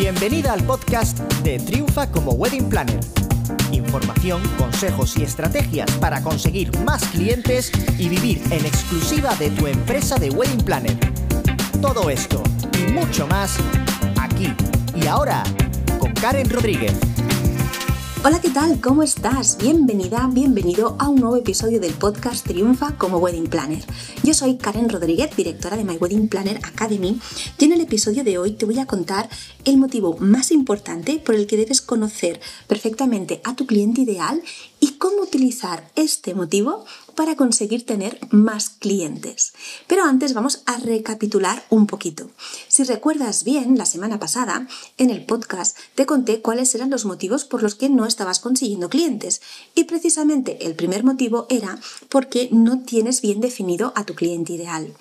Bienvenida al podcast de Triunfa como Wedding Planner. Información, consejos y estrategias para conseguir más clientes y vivir en exclusiva de tu empresa de Wedding Planner. Todo esto y mucho más aquí y ahora con Karen Rodríguez. Hola, ¿qué tal? ¿Cómo estás? Bienvenida, bienvenido a un nuevo episodio del podcast Triunfa como Wedding Planner. Yo soy Karen Rodríguez, directora de My Wedding Planner Academy, y en el episodio de hoy te voy a contar el motivo más importante por el que debes conocer perfectamente a tu cliente ideal y cómo utilizar este motivo para conseguir tener más clientes. Pero antes vamos a recapitular un poquito. Si recuerdas bien, la semana pasada en el podcast te conté cuáles eran los motivos por los que no estabas consiguiendo clientes. Y precisamente el primer motivo era porque no tienes bien definido a tu cliente ideal.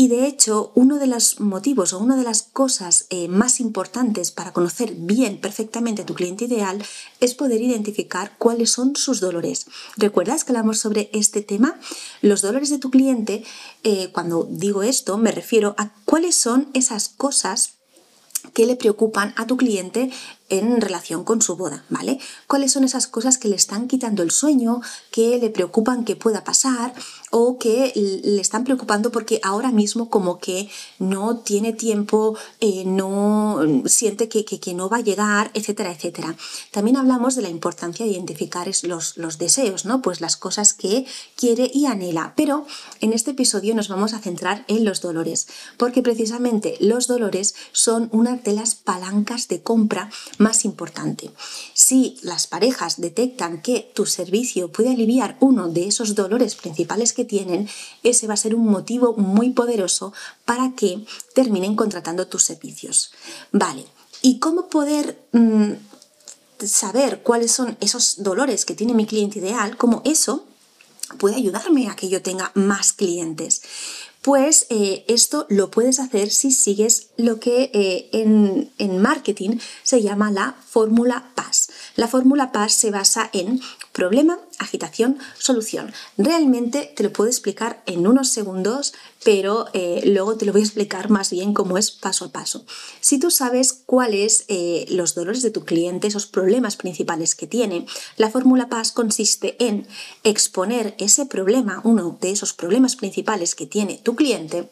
Y de hecho, uno de los motivos o una de las cosas eh, más importantes para conocer bien, perfectamente a tu cliente ideal es poder identificar cuáles son sus dolores. ¿Recuerdas que hablamos sobre este tema? Los dolores de tu cliente, eh, cuando digo esto, me refiero a cuáles son esas cosas que le preocupan a tu cliente en relación con su boda, ¿vale? ¿Cuáles son esas cosas que le están quitando el sueño, que le preocupan que pueda pasar o que le están preocupando porque ahora mismo como que no tiene tiempo, eh, no siente que, que, no va a llegar, etcétera, etcétera. También hablamos de la importancia de identificar los, los deseos, ¿no? Pues las cosas que quiere y anhela. Pero en este episodio nos vamos a centrar en los dolores, porque precisamente los dolores son una de las palancas de compra más importante. Si las parejas detectan que tu servicio puede aliviar uno de esos dolores principales que tienen, ese va a ser un motivo muy poderoso para que terminen contratando tus servicios. Vale, ¿y cómo poder... Mm, saber cuáles son esos dolores que tiene mi cliente ideal, cómo eso puede ayudarme a que yo tenga más clientes pues eh, esto lo puedes hacer si sigues lo que eh, en, en marketing se llama la fórmula PAS. La fórmula PAS se basa en problema, agitación, solución. Realmente te lo puedo explicar en unos segundos, pero eh, luego te lo voy a explicar más bien cómo es paso a paso. Si tú sabes cuáles eh, los dolores de tu cliente, esos problemas principales que tiene, la fórmula PAS consiste en exponer ese problema, uno de esos problemas principales que tiene tu cliente,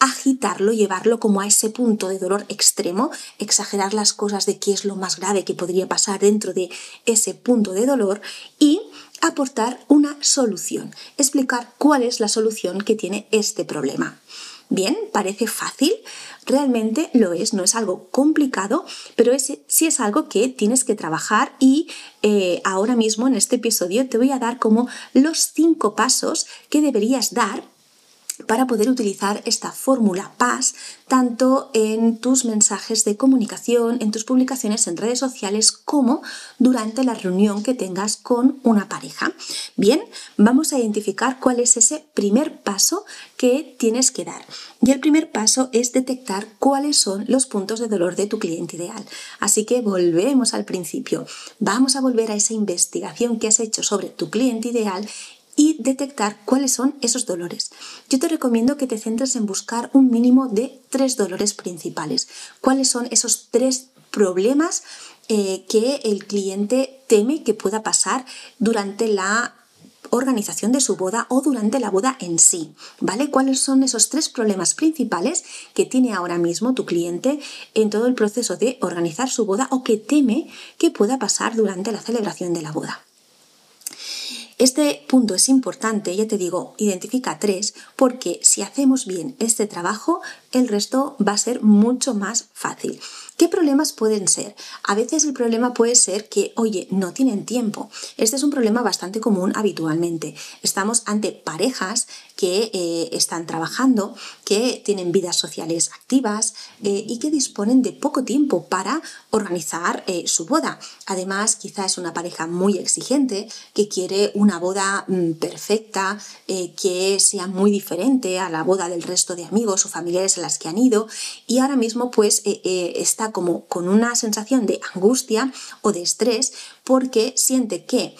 agitarlo, llevarlo como a ese punto de dolor extremo, exagerar las cosas de qué es lo más grave que podría pasar dentro de ese punto de dolor y aportar una solución, explicar cuál es la solución que tiene este problema. Bien, parece fácil, realmente lo es, no es algo complicado, pero es, sí es algo que tienes que trabajar y eh, ahora mismo en este episodio te voy a dar como los cinco pasos que deberías dar para poder utilizar esta fórmula PAS tanto en tus mensajes de comunicación, en tus publicaciones en redes sociales, como durante la reunión que tengas con una pareja. Bien, vamos a identificar cuál es ese primer paso que tienes que dar. Y el primer paso es detectar cuáles son los puntos de dolor de tu cliente ideal. Así que volvemos al principio. Vamos a volver a esa investigación que has hecho sobre tu cliente ideal y detectar cuáles son esos dolores. Yo te recomiendo que te centres en buscar un mínimo de tres dolores principales. ¿Cuáles son esos tres problemas eh, que el cliente teme que pueda pasar durante la organización de su boda o durante la boda en sí, ¿vale? ¿Cuáles son esos tres problemas principales que tiene ahora mismo tu cliente en todo el proceso de organizar su boda o que teme que pueda pasar durante la celebración de la boda? Este punto es importante, ya te digo, identifica tres, porque si hacemos bien este trabajo, el resto va a ser mucho más fácil. ¿Qué problemas pueden ser? A veces el problema puede ser que, oye, no tienen tiempo. Este es un problema bastante común habitualmente. Estamos ante parejas que eh, están trabajando, que tienen vidas sociales activas eh, y que disponen de poco tiempo para organizar eh, su boda. Además, quizás es una pareja muy exigente que quiere una boda mm, perfecta, que sea muy diferente a la boda del resto de amigos o familiares a las que han ido y ahora mismo pues está como con una sensación de angustia o de estrés porque siente que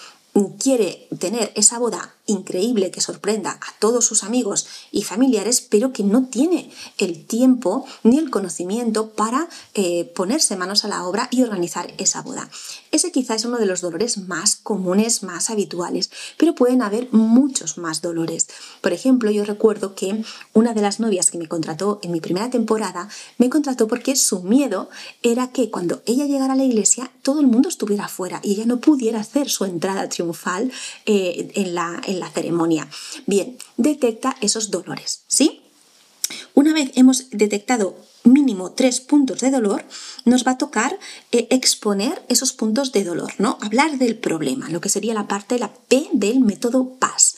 quiere tener esa boda increíble que sorprenda a todos sus amigos y familiares, pero que no tiene el tiempo ni el conocimiento para eh, ponerse manos a la obra y organizar esa boda. Ese quizá es uno de los dolores más comunes, más habituales, pero pueden haber muchos más dolores. Por ejemplo, yo recuerdo que una de las novias que me contrató en mi primera temporada me contrató porque su miedo era que cuando ella llegara a la iglesia todo el mundo estuviera afuera y ella no pudiera hacer su entrada triunfal eh, en, la, en la ceremonia. Bien, detecta esos dolores, ¿sí? Una vez hemos detectado mínimo tres puntos de dolor, nos va a tocar eh, exponer esos puntos de dolor, ¿no? Hablar del problema, lo que sería la parte, la P del método PAS.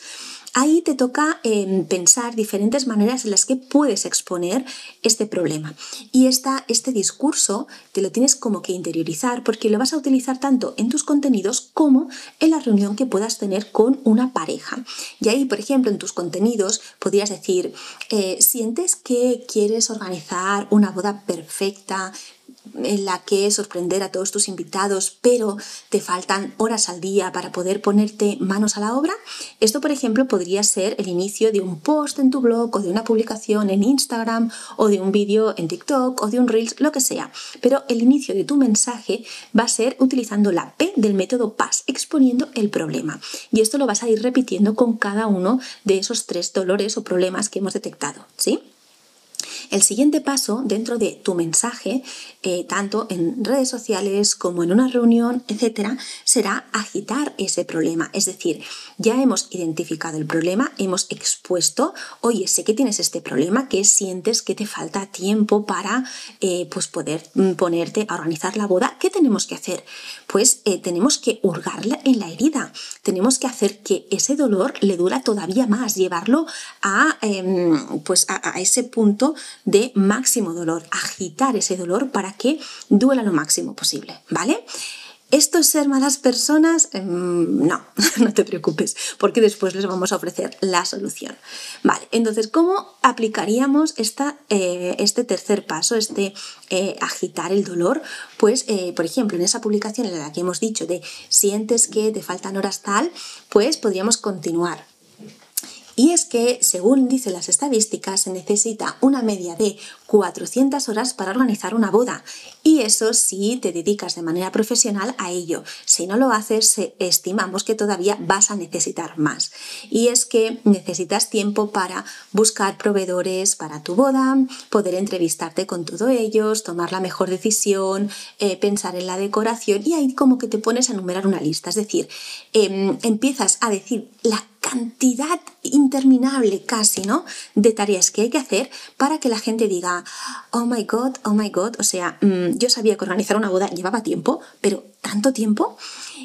Ahí te toca em, pensar diferentes maneras en las que puedes exponer este problema. Y esta, este discurso te lo tienes como que interiorizar porque lo vas a utilizar tanto en tus contenidos como en la reunión que puedas tener con una pareja. Y ahí, por ejemplo, en tus contenidos podrías decir, eh, sientes que quieres organizar una boda perfecta, en la que sorprender a todos tus invitados, pero te faltan horas al día para poder ponerte manos a la obra? Esto, por ejemplo, podría ser el inicio de un post en tu blog o de una publicación en Instagram o de un vídeo en TikTok o de un Reels, lo que sea. Pero el inicio de tu mensaje va a ser utilizando la P del método PAS, exponiendo el problema. Y esto lo vas a ir repitiendo con cada uno de esos tres dolores o problemas que hemos detectado, ¿sí? El siguiente paso dentro de tu mensaje, eh, tanto en redes sociales como en una reunión, etcétera, será agitar ese problema. Es decir, ya hemos identificado el problema, hemos expuesto, oye, sé que tienes este problema, que sientes que te falta tiempo para eh, pues poder mm, ponerte a organizar la boda. ¿Qué tenemos que hacer? Pues eh, tenemos que hurgarla en la herida. Tenemos que hacer que ese dolor le dura todavía más, llevarlo a, em, pues a ese punto de máximo dolor, agitar ese dolor para que duela lo máximo posible, ¿vale? ¿Esto es ser malas personas? Em, no, no te preocupes, porque después les vamos a ofrecer la solución. Vale, entonces, ¿cómo aplicaríamos esta, eh, este tercer paso, este eh, agitar el dolor? Pues, eh, por ejemplo, en esa publicación en la que hemos dicho de sientes que te faltan horas tal, pues podríamos continuar. Y es que, según dicen las estadísticas, se necesita una media de 400 horas para organizar una boda. Y eso si te dedicas de manera profesional a ello. Si no lo haces, estimamos que todavía vas a necesitar más. Y es que necesitas tiempo para buscar proveedores para tu boda, poder entrevistarte con todos ellos, tomar la mejor decisión, eh, pensar en la decoración y ahí como que te pones a enumerar una lista. Es decir, em, empiezas a decir la cantidad interminable casi, ¿no? De tareas que hay que hacer para que la gente diga, oh my god, oh my god, o sea, mm, yo sabía que organizar una boda llevaba tiempo, pero tanto tiempo.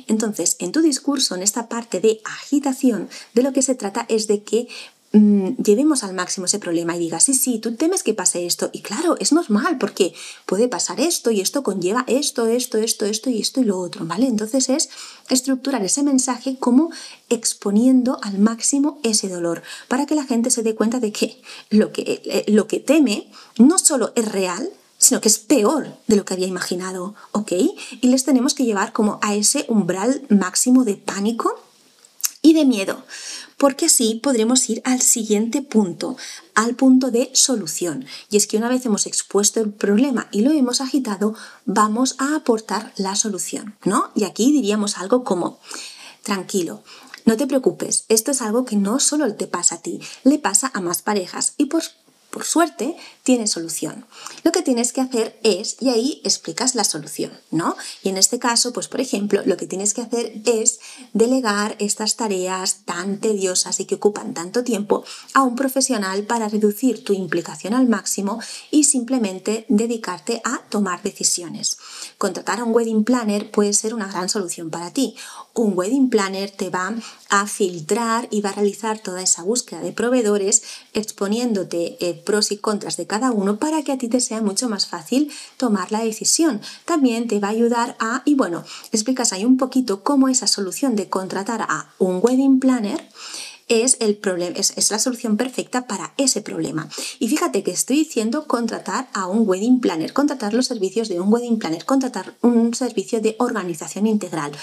Entonces, en tu discurso, en esta parte de agitación, de lo que se trata es de que Mm, llevemos al máximo ese problema y diga, sí, sí, tú temes que pase esto. Y claro, es normal porque puede pasar esto y esto conlleva esto, esto, esto, esto y esto y lo otro, ¿vale? Entonces es estructurar ese mensaje como exponiendo al máximo ese dolor para que la gente se dé cuenta de que lo que, eh, lo que teme no solo es real, sino que es peor de lo que había imaginado, ¿ok? Y les tenemos que llevar como a ese umbral máximo de pánico y de miedo porque así podremos ir al siguiente punto, al punto de solución. Y es que una vez hemos expuesto el problema y lo hemos agitado, vamos a aportar la solución, ¿no? Y aquí diríamos algo como, tranquilo, no te preocupes, esto es algo que no solo te pasa a ti, le pasa a más parejas y por por suerte, tiene solución. Lo que tienes que hacer es, y ahí explicas la solución, ¿no? Y en este caso, pues por ejemplo, lo que tienes que hacer es delegar estas tareas tan tediosas y que ocupan tanto tiempo a un profesional para reducir tu implicación al máximo y simplemente dedicarte a tomar decisiones. Contratar a un wedding planner puede ser una gran solución para ti. Un wedding planner te va a filtrar y va a realizar toda esa búsqueda de proveedores exponiéndote eh, pros y contras de cada uno para que a ti te sea mucho más fácil tomar la decisión. También te va a ayudar a, y bueno, explicas ahí un poquito cómo esa solución de contratar a un wedding planner es, el problema, es, es, la solución perfecta para ese problema. Y fíjate que estoy diciendo contratar a un wedding planner, contratar los servicios de un wedding planner, contratar un servicio de organización integral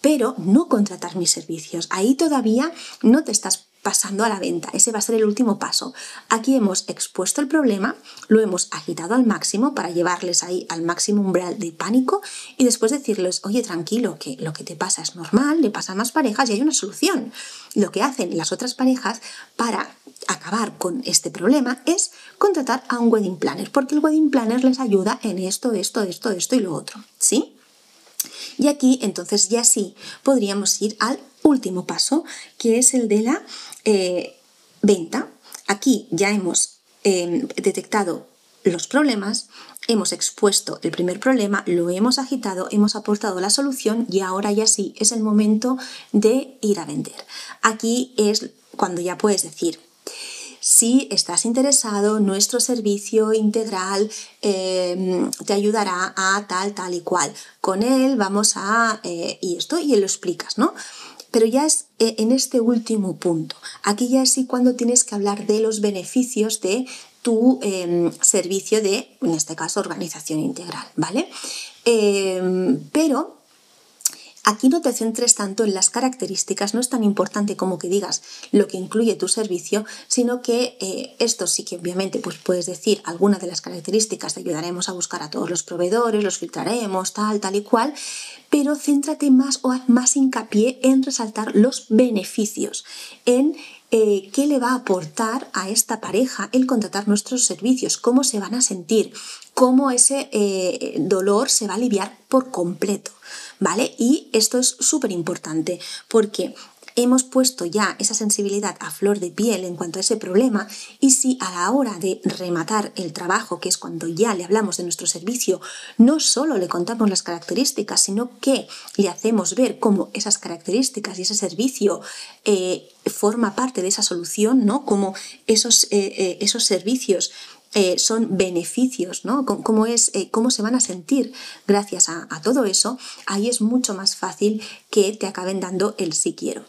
pero no contratar mis servicios. Ahí todavía no te estás pasando a la venta. Ese va a ser el último paso. Aquí hemos expuesto el problema, lo hemos agitado al máximo para llevarles ahí al máximo umbral de pánico y después decirles, oye, tranquilo, que lo que te pasa es normal, le pasa a más parejas y hay una solución. Lo que hacen las otras parejas para acabar con este problema es contratar a un wedding planner, porque el wedding planner les ayuda en esto, esto, esto, esto y lo otro. ¿Sí? Y aquí entonces ya sí podríamos ir al último paso, que es el de la eh, venta. Aquí ya hemos em, detectado los problemas, hemos expuesto el primer problema, lo hemos agitado, hemos aportado la solución y ahora ya sí es el momento de ir a vender. Aquí es cuando ya puedes decir, si estás interesado, nuestro servicio integral em, te ayudará a tal, tal y cual. Con él vamos a... Eh, y esto, y lo explicas, ¿no? Pero ya es eh, en este último punto. Aquí ya sí cuando tienes que hablar de los beneficios de tu em, servicio de, en este caso, organización integral, ¿vale? Em, pero Aquí no te centres tanto en las características, no es tan importante como que digas lo que incluye tu servicio, sino que eh, esto sí que obviamente pues puedes decir alguna de las características, te ayudaremos a buscar a todos los proveedores, los filtraremos, tal, tal y cual, pero céntrate más o haz más hincapié en resaltar los beneficios, en eh, qué le va a aportar a esta pareja el contratar nuestros servicios, cómo se van a sentir, cómo ese eh, dolor se va a aliviar por completo. ¿Vale? Y esto es súper importante porque hemos puesto ya esa sensibilidad a flor de piel en cuanto a ese problema y si a la hora de rematar el trabajo, que es cuando ya le hablamos de nuestro servicio, no solo le contamos las características, sino que le hacemos ver cómo esas características y ese servicio eh, forma parte de esa solución, ¿no? Como esos, eh, eh, esos servicios eh, son beneficios, ¿no? Cómo, es, eh, cómo se van a sentir gracias a, todo eso, ahí es mucho más fácil que te acaben dando el sí quiero.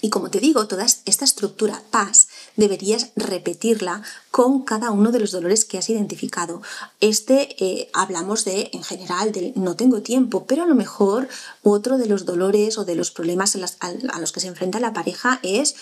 Y como te digo, toda esta estructura PAS deberías repetirla con cada uno de los dolores que has identificado. Este eh, hablamos de, en general, de no tengo tiempo, pero a lo mejor otro de los dolores o de los problemas a los que se enfrenta la pareja es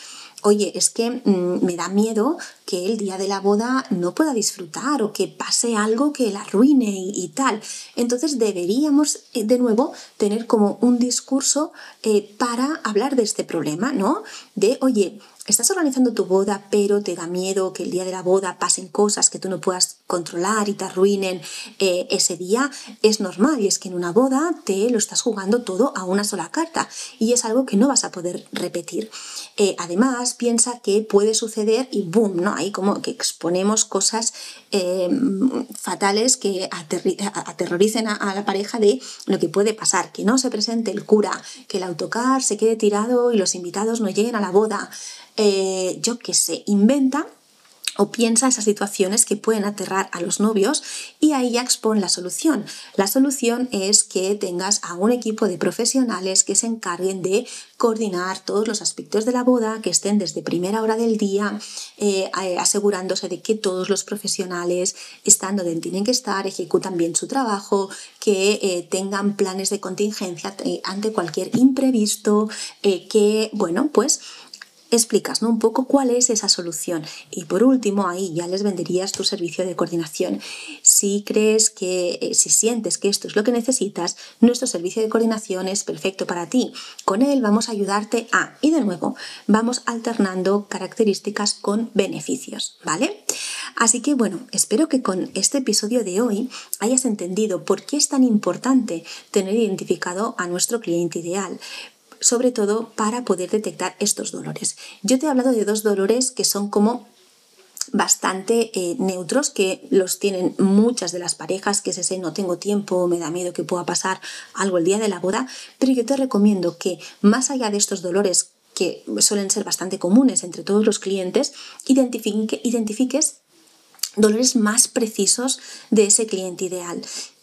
oye, es que mm, me da miedo que el día de la boda no pueda disfrutar o que pase algo que la arruine y, tal. Entonces deberíamos eh, de nuevo tener como un discurso eh, para hablar de este problema, ¿no? De, oye, estás organizando tu boda, pero te da miedo que el día de la boda pasen cosas que tú no puedas controlar y te arruinen eh, ese día, es normal. Y es que en una boda te lo estás jugando todo a una sola carta y es algo que no vas a poder repetir. Eh, además, piensa que puede suceder y boom, ¿no? Ahí como que exponemos cosas em, fatales que aterroricen a, a la pareja de lo que puede pasar, que no se presente el cura, que el autocar se quede tirado y los invitados no lleguen a la boda. Eh, yo qué sé, inventa o piensa esas situaciones que pueden aterrar a los novios y ahí ya expone la solución. La solución es que tengas a un equipo de profesionales que se encarguen de coordinar todos los aspectos de la boda, que estén desde primera hora del día, eh, asegurándose de que todos los profesionales están donde tienen que estar, ejecutan bien su trabajo, que eh, tengan planes de contingencia ante cualquier imprevisto, que, bueno, pues explicas ¿no? un poco cuál es esa solución. Y por último, ahí ya les venderías tu servicio de coordinación. Si crees que, eh, si sientes que esto es lo que necesitas, nuestro servicio de coordinación es perfecto para ti. Con él vamos a ayudarte a, y de nuevo, vamos alternando características con beneficios, ¿vale? Así que bueno, espero que con este episodio de hoy hayas entendido por qué es tan importante tener identificado a nuestro cliente ideal, sobre todo para poder detectar estos dolores. Yo te he hablado de dos dolores que son como bastante eh, neutros que los tienen muchas de las parejas, que es ese no tengo tiempo, me da miedo que pueda pasar algo el día de la boda, pero yo te recomiendo que más allá de estos dolores que suelen ser bastante comunes entre todos los clientes, identifiques dolores más precisos de ese cliente ideal.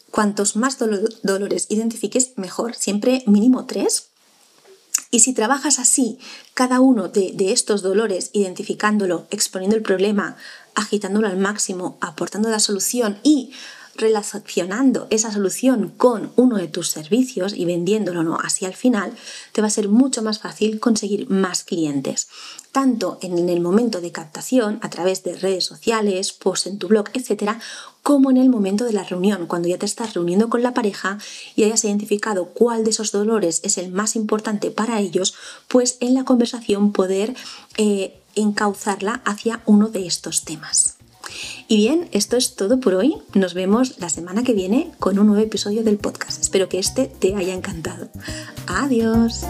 Cuantos más dolores identifiques, mejor. Siempre mínimo tres y si trabajas así, cada uno de, estos dolores, identificándolo, exponiendo el problema, agitándolo al máximo, aportando la solución y relacionando esa solución con uno de tus servicios y vendiéndolo no así al final, te va a ser mucho más fácil conseguir más clientes tanto en el momento de captación a través de redes sociales, posts en tu blog, etcétera, como en el momento de la reunión, cuando ya te estás reuniendo con la pareja y hayas identificado cuál de esos dolores es el más importante para ellos, pues en la conversación poder eh, encauzarla hacia uno de estos temas. Y bien, esto es todo por hoy. Nos vemos la semana que viene con un nuevo episodio del podcast. Espero que este te haya encantado. Adiós.